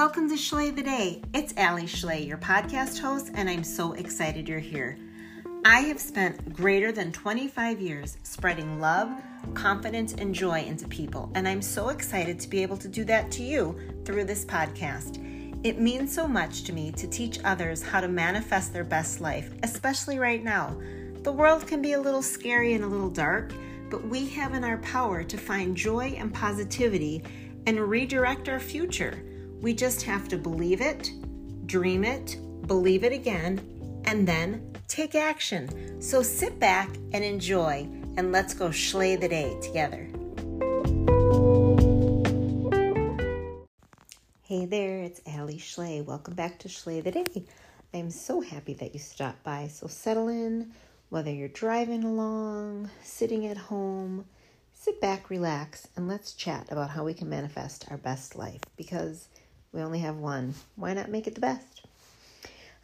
Welcome to Schley the Day. It's Alli Schley, your podcast host, and I'm so excited you're here. I have spent greater than 25 years spreading love, confidence, and joy into people, and I'm so excited to be able to do that to you through this podcast. It means so much to me to teach others how to manifest their best life, especially right now. The world can be a little scary and a little dark, but we have in our power to find joy and positivity and redirect our future. We just have to believe it, dream it, believe it again, and then take action. So sit back and enjoy, and let's go schley the day together. Hey there, it's Alli Schley. Welcome back to Schley the Day. I'm so happy that you stopped by. So settle in, whether you're driving along, sitting at home, sit back, relax, and let's chat about how we can manifest our best life because we only have one. Why not make it the best?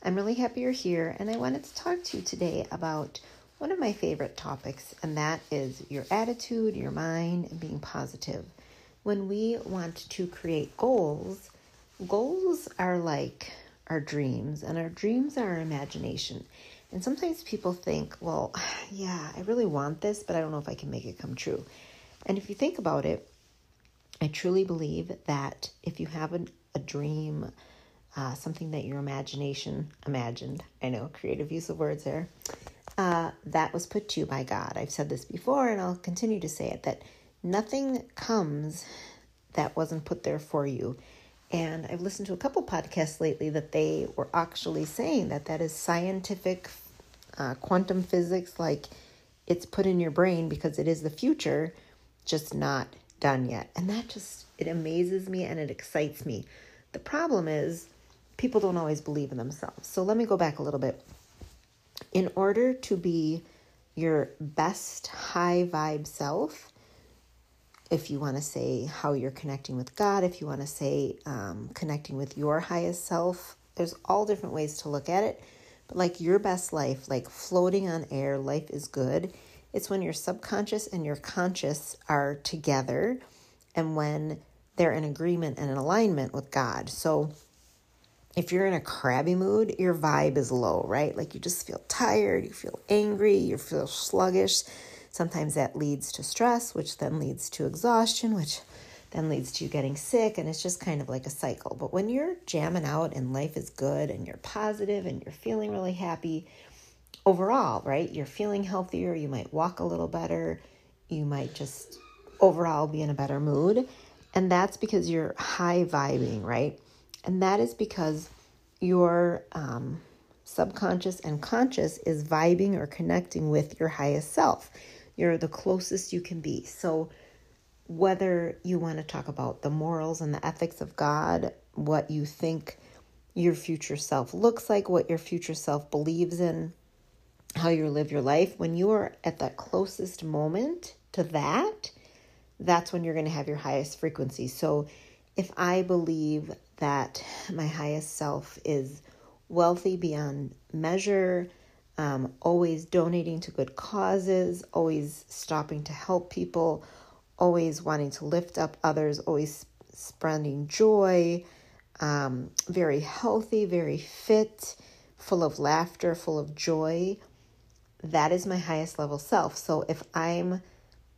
I'm really happy you're here, and I wanted to talk to you today about one of my favorite topics, and that is your attitude, your mind, and being positive. When we want to create goals, goals are like our dreams, and our dreams are our imagination. And sometimes people think, well, yeah, I really want this, but I don't know if I can make it come true. And if you think about it, I truly believe that if you have an, a dream, uh, something that your imagination imagined, I know, creative use of words there, uh, that was put to you by God. I've said this before and I'll continue to say it that nothing comes that wasn't put there for you. And I've listened to a couple podcasts lately that they were actually saying that that is scientific uh, quantum physics, like it's put in your brain because it is the future, just not done yet. And that just, it amazes me and it excites me the problem is people don't always believe in themselves. So let me go back a little bit. In order to be your best high vibe self, if you want to say how you're connecting with God, if you want to say um, connecting with your highest self, there's all different ways to look at it. But like your best life, like floating on air, life is good. It's when your subconscious and your conscious are together and when they're in agreement and in alignment with God. So if you're in a crabby mood, your vibe is low, right? Like you just feel tired, you feel angry, you feel sluggish. Sometimes that leads to stress, which then leads to exhaustion, which then leads to you getting sick. And it's just kind of like a cycle. But when you're jamming out and life is good and you're positive and you're feeling really happy overall, right? You're feeling healthier, you might walk a little better, you might just overall be in a better mood. And that's because you're high vibing, right? And that is because your um, subconscious and conscious is vibing or connecting with your highest self. You're the closest you can be. So, whether you want to talk about the morals and the ethics of God, what you think your future self looks like, what your future self believes in, how you live your life, when you are at that closest moment to that, that's when you're going to have your highest frequency. So if I believe that my highest self is wealthy beyond measure, um, always donating to good causes, always stopping to help people, always wanting to lift up others, always spreading joy, um, very healthy, very fit, full of laughter, full of joy. That is my highest level self. So if I'm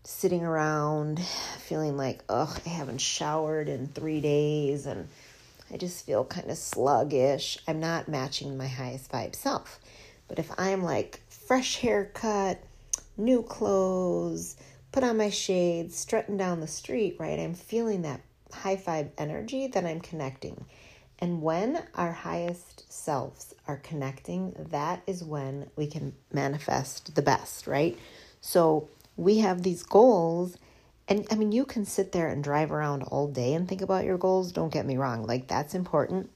sitting around feeling like, ugh, I haven't showered in three days and I just feel kind of sluggish. I'm not matching my highest vibe self. But if I'm like fresh haircut, new clothes, put on my shades, strutting down the street, right? I'm feeling that high five energy that I'm connecting. And when our highest selves are connecting, that is when we can manifest the best, right? So we have these goals and I mean you can sit there and drive around all day and think about your goals, don't get me wrong, like that's important.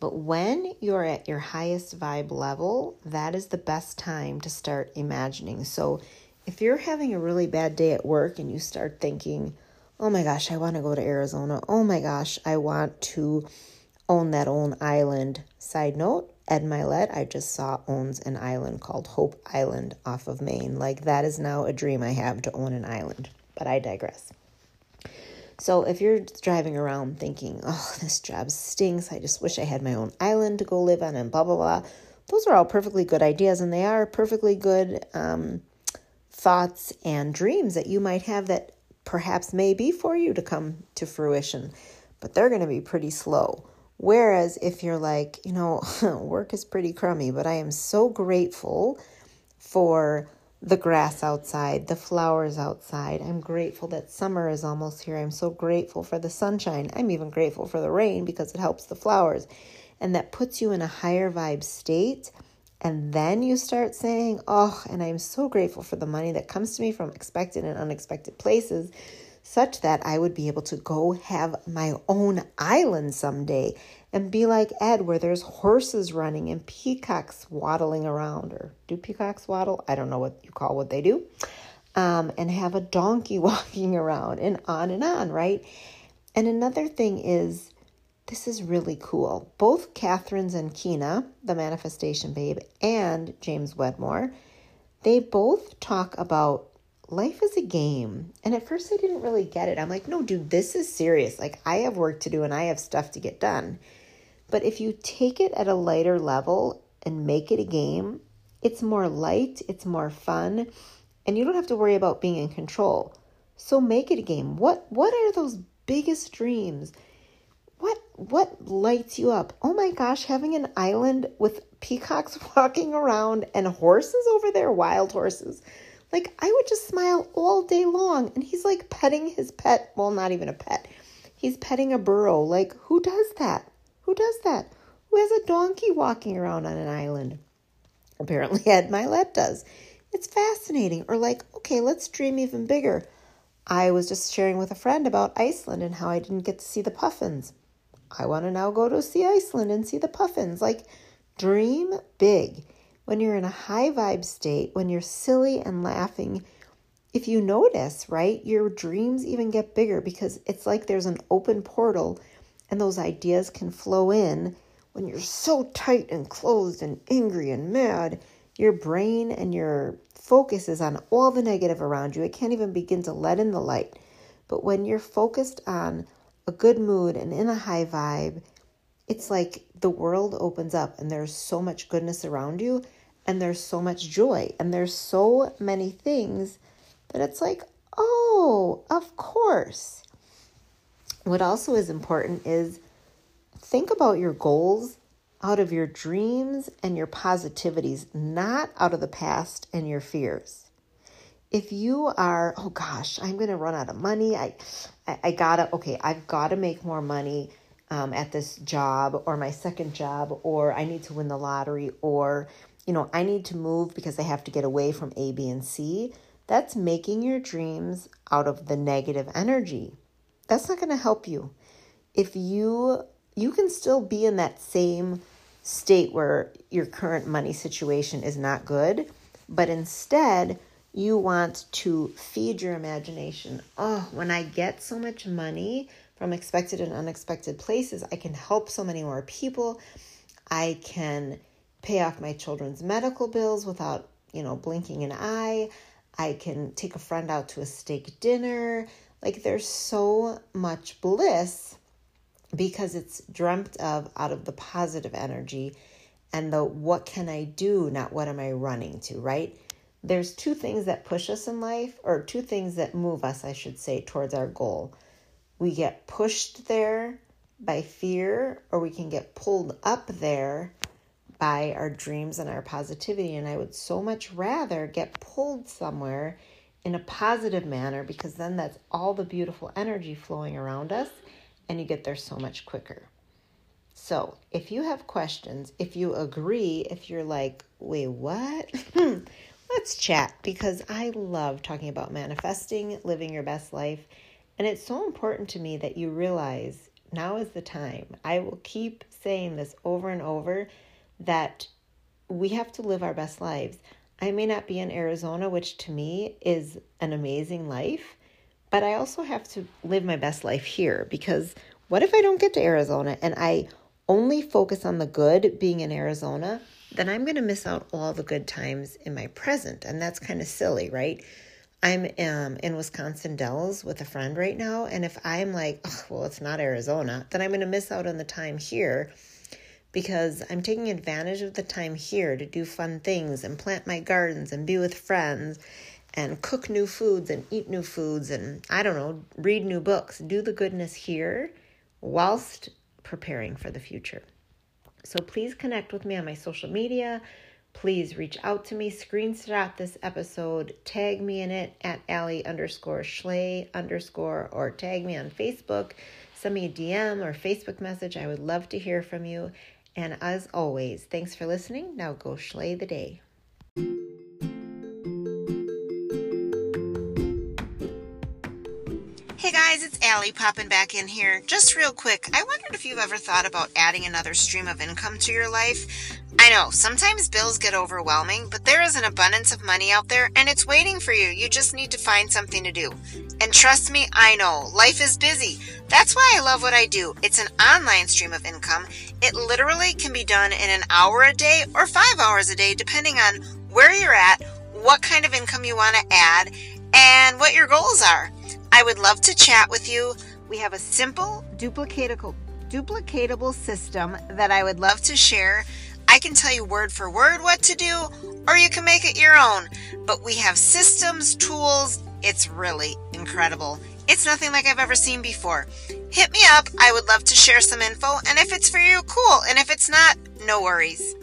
But when you're at your highest vibe level, that is the best time to start imagining. So if you're having a really bad day at work and you start thinking, oh my gosh, I want to go to Arizona. Oh my gosh, I want to own that own island. Side note, Ed Mylett, I just saw owns an island called Hope Island off of Maine. Like that is now a dream I have to own an island, but I digress. So if you're driving around thinking, oh, this job stinks, I just wish I had my own island to go live on, and blah, blah, blah, those are all perfectly good ideas, and they are perfectly good um, thoughts and dreams that you might have that perhaps may be for you to come to fruition, but they're going to be pretty slow. Whereas if you're like, you know, work is pretty crummy, but I am so grateful for the grass outside, the flowers outside. I'm grateful that summer is almost here. I'm so grateful for the sunshine. I'm even grateful for the rain because it helps the flowers. And that puts you in a higher vibe state. And then you start saying, Oh, and I'm so grateful for the money that comes to me from expected and unexpected places, such that I would be able to go have my own island someday and be like Ed, where there's horses running and peacocks waddling around. Or do peacocks waddle? I don't know what you call what they do. Um, and have a donkey walking around and on and on, right? And another thing is, this is really cool. Both Catherine's and Zenkina, the manifestation babe, and James Wedmore, they both talk about life is a game. And at first I didn't really get it. I'm like, no, dude, this is serious. Like, I have work to do and I have stuff to get done. But if you take it at a lighter level and make it a game, it's more light, it's more fun, and you don't have to worry about being in control. So make it a game. What what are those biggest dreams? What what lights you up? Oh my gosh, having an island with peacocks walking around and horses over there, wild horses. Like I would just smile all day long and he's like petting his pet, well not even a pet. He's petting a burro. Like who does that? Who does that? Who has a donkey walking around on an island? Apparently, Ed Mylett does. It's fascinating. Or, like, okay, let's dream even bigger. I was just sharing with a friend about Iceland and how I didn't get to see the puffins. I want to now go to see Iceland and see the puffins. Like, dream big. When you're in a high vibe state, when you're silly and laughing, if you notice, right, your dreams even get bigger because it's like there's an open portal and those ideas can flow in when you're so tight and closed and angry and mad. Your brain and your focus is on all the negative around you. It can't even begin to let in the light. But when you're focused on a good mood and in a high vibe, it's like the world opens up and there's so much goodness around you and there's so much joy and there's so many things that it's like, oh, of course. What also is important is think about your goals out of your dreams and your positivities, not out of the past and your fears. If you are, oh gosh, I'm going to run out of money. I, I, I gotta, okay, I've got to make more money um, at this job or my second job, or I need to win the lottery, or, you know, I need to move because I have to get away from A, B, and C. That's making your dreams out of the negative energy that's not going to help you. If you you can still be in that same state where your current money situation is not good, but instead you want to feed your imagination. Oh, when I get so much money from expected and unexpected places, I can help so many more people. I can pay off my children's medical bills without, you know, blinking an eye. I can take a friend out to a steak dinner. Like there's so much bliss because it's dreamt of out of the positive energy and the what can I do, not what am I running to, right? There's two things that push us in life, or two things that move us, I should say, towards our goal. We get pushed there by fear, or we can get pulled up there by our dreams and our positivity. And I would so much rather get pulled somewhere in a positive manner because then that's all the beautiful energy flowing around us and you get there so much quicker. So, if you have questions, if you agree, if you're like, wait, what? Let's chat because I love talking about manifesting, living your best life. And it's so important to me that you realize now is the time. I will keep saying this over and over that we have to live our best lives. I may not be in Arizona, which to me is an amazing life, but I also have to live my best life here because what if I don't get to Arizona and I only focus on the good being in Arizona? Then I'm going to miss out all the good times in my present. And that's kind of silly, right? I'm um, in Wisconsin Dells with a friend right now, and if I'm like, well, it's not Arizona, then I'm going to miss out on the time here because I'm taking advantage of the time here to do fun things and plant my gardens and be with friends and cook new foods and eat new foods and I don't know, read new books, do the goodness here whilst preparing for the future. So please connect with me on my social media. Please reach out to me, screenshot this episode, tag me in it at Alli underscore Schley underscore, or tag me on Facebook. Send me a DM or Facebook message. I would love to hear from you. And as always, thanks for listening. Now go Schley the day. Hey guys, it's Alli popping back in here. Just real quick, I wondered if you've ever thought about adding another stream of income to your life. I know, sometimes bills get overwhelming, but there is an abundance of money out there and it's waiting for you. You just need to find something to do. And trust me, I know, life is busy. That's why I love what I do. It's an online stream of income. It literally can be done in an hour a day or five hours a day, depending on where you're at, what kind of income you want to add, and what your goals are. I would love to chat with you. We have a simple, duplicatable, duplicatable system that I would love to share. I can tell you word for word what to do, or you can make it your own. But we have systems, tools. It's really incredible. It's nothing like I've ever seen before. Hit me up. I would love to share some info. And if it's for you, cool. And if it's not, no worries.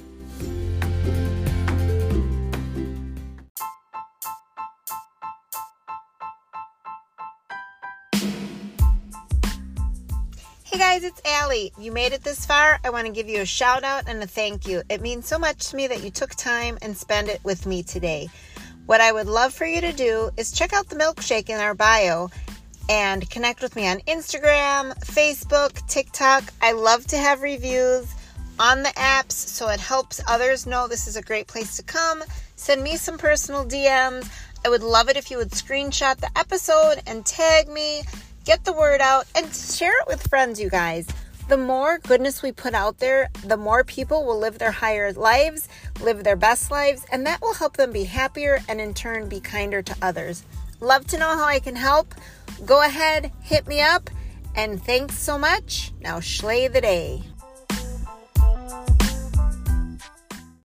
Guys, it's Alli. You made it this far. I want to give you a shout out and a thank you. It means so much to me that you took time and spend it with me today. What I would love for you to do is check out the milkshake in our bio and connect with me on Instagram, Facebook, TikTok. I love to have reviews on the apps so it helps others know this is a great place to come. Send me some personal DMs. I would love it if you would screenshot the episode and tag me get the word out, and share it with friends, you guys. The more goodness we put out there, the more people will live their higher lives, live their best lives, and that will help them be happier and in turn be kinder to others. Love to know how I can help. Go ahead, hit me up, and thanks so much. Now, schley the day.